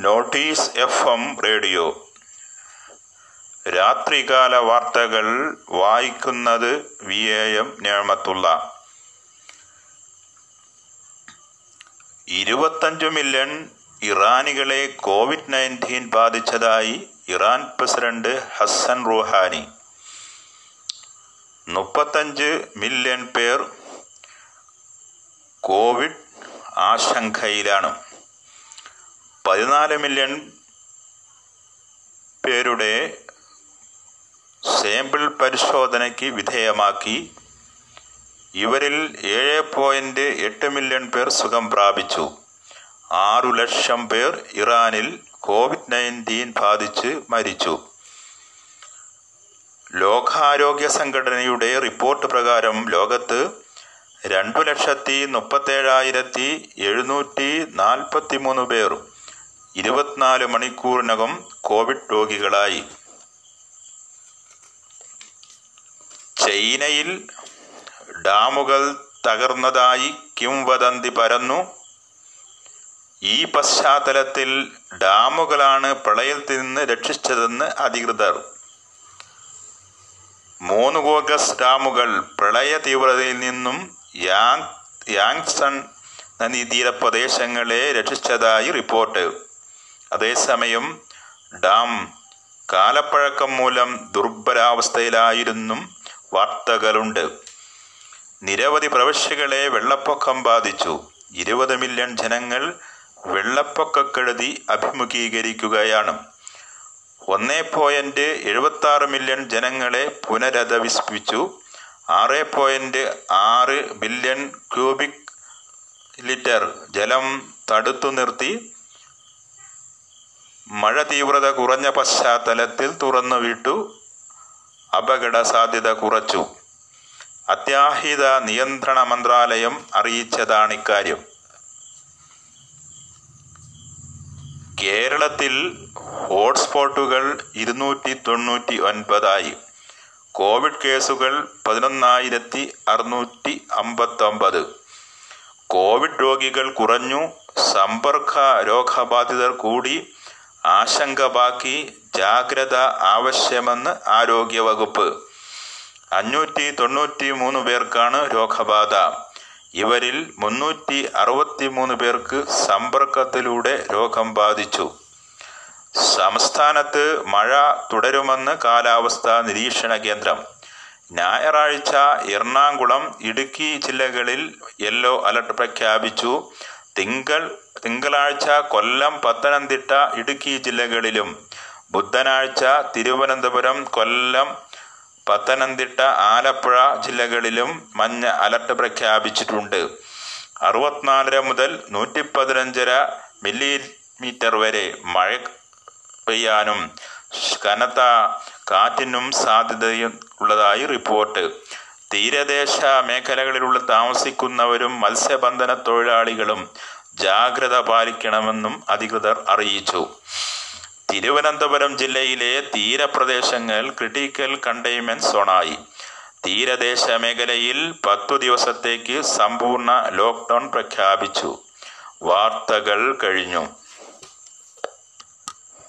Notice F M radio. രാത്രികാല വാർത്തകൾ വായിക്കുന്നത് വി എ എം ഞാമത്തുള്ള. ഇരുപത്തഞ്ച് മില്യൺ ഇറാനികളെ കോവിഡ് നയന്റീൻ ബാധിച്ചതായി ഇറാൻ പ്രസിഡന്റ് ഹസൻ റുഹാനി. മുപ്പത്തഞ്ച് മില്യൺ പേർ കോവിഡ് ആശങ്കയിലാണ്. പതിനാല് മില്യൺ പേരുടെ സാമ്പിൾ പരിശോധനയ്ക്ക് വിധേയമാക്കി. ഇവരിൽ ഏഴ് പോയിന്റ് എട്ട് മില്യൺ പേർ സുഖം പ്രാപിച്ചു. ആറു ലക്ഷം പേർ ഇറാനിൽ കോവിഡ് നയന്റീൻ ബാധിച്ച് മരിച്ചു. ലോകാരോഗ്യ സംഘടനയുടെ റിപ്പോർട്ട് പ്രകാരം ലോകത്ത് രണ്ടു ലക്ഷത്തി മുപ്പത്തേഴായിരത്തി എഴുന്നൂറ്റി നാൽപ്പത്തി മൂന്ന് പേർ ഇരുപത്തിനാല് മണിക്കൂറിനകം കോവിഡ് രോഗികളായി. ചൈനയിൽ ഡാമുകൾ തകർന്നതായി കിംവദന്തി പരന്നു. ഈ പശ്ചാത്തലത്തിൽ ഡാമുകളാണ് പ്രളയത്തിൽ നിന്ന് രക്ഷിച്ചതെന്ന് അധികൃതർ. മൂന്ന് ഗോഗസ് ഡാമുകൾ പ്രളയ തീവ്രതയിൽ നിന്നും യാങ് യാങ്സൺ നദീതീര പ്രദേശങ്ങളെ രക്ഷിച്ചതായി റിപ്പോർട്ട്. അതേസമയം ഡാം കാലപ്പഴക്കം മൂലം ദുർബലാവസ്ഥയിലായിരുന്നും. വാർത്തകളുണ്ട്. നിരവധി പ്രവശ്യകളെ വെള്ളപ്പൊക്കം ബാധിച്ചു. ഇരുപത് മില്യൺ ജനങ്ങൾ വെള്ളപ്പൊക്കക്കെടുതി അഭിമുഖീകരിക്കുകയാണ്. ഒന്നേ പോയിന്റ് എഴുപത്തി ആറ് മില്യൺ ജനങ്ങളെ പുനരധവിസ്പിച്ചു ആറ് പോയിന്റ് ആറ് ബില്യൺ ക്യൂബിക് ലിറ്റർ ജലം തടുത്തു നിർത്തി. മഴ തീവ്രത കുറഞ്ഞ പശ്ചാത്തലത്തിൽ തുറന്നുവിട്ടു അപകട സാധ്യത കുറച്ചു. അത്യാഹിത നിയന്ത്രണ മന്ത്രാലയം അറിയിച്ചതാണ് ഇക്കാര്യം. കേരളത്തിൽ ഹോട്ട്സ്പോട്ടുകൾ ഇരുന്നൂറ്റി തൊണ്ണൂറ്റി ഒൻപതായി കോവിഡ് കേസുകൾ പതിനൊന്നായിരത്തി അറുന്നൂറ്റി അമ്പത്തൊമ്പത് കോവിഡ് രോഗികൾ കുറഞ്ഞു. സമ്പർക്ക രോഗബാധിതർ കൂടി. ആശങ്ക ബാക്കി ജാഗ്രത ആവശ്യമെന്ന് ആരോഗ്യവകുപ്പ് അഞ്ഞൂറ്റി തൊണ്ണൂറ്റി മൂന്ന് പേർക്കാണ് രോഗബാധ. ഇവരിൽ മുന്നൂറ്റി അറുപത്തി മൂന്ന് പേർക്ക് സമ്പർക്കത്തിലൂടെ രോഗം ബാധിച്ചു. സംസ്ഥാനത്ത് മഴ തുടരുമെന്ന് കാലാവസ്ഥാ നിരീക്ഷണ കേന്ദ്രം. ഞായറാഴ്ച എറണാകുളം ഇടുക്കി ജില്ലകളിൽ യെല്ലോ അലർട്ട് പ്രഖ്യാപിച്ചു. തിങ്കൾ തിങ്കളാഴ്ച കൊല്ലം പത്തനംതിട്ട ഇടുക്കി ജില്ലകളിലും ബുധനാഴ്ച തിരുവനന്തപുരം കൊല്ലം പത്തനംതിട്ട ആലപ്പുഴ ജില്ലകളിലും മഞ്ഞ അലർട്ട് പ്രഖ്യാപിച്ചിട്ടുണ്ട്. അറുപത്തിനാലര മുതൽ നൂറ്റി പതിനഞ്ചര മില്ലിമീറ്റർ വരെ മഴ പെയ്യാനും കനത്ത കാറ്റിനും സാധ്യതയും ഉള്ളതായി റിപ്പോർട്ട്. തീരദേശ മേഖലകളിലുള്ള താമസിക്കുന്നവരും മത്സ്യബന്ധന തൊഴിലാളികളും ജാഗ്രത പാലിക്കണമെന്നും അധികൃതർ അറിയിച്ചു. തിരുവനന്തപുരം ജില്ലയിലെ തീരപ്രദേശങ്ങൾ ക്രിട്ടിക്കൽ കണ്ടെയ്ൻമെന്റ് സോണായി. തീരദേശ മേഖലയിൽ പത്തു ദിവസത്തേക്ക് സമ്പൂർണ ലോക്ക്ഡൌൺ പ്രഖ്യാപിച്ചു. വാർത്തകൾ കഴിഞ്ഞു.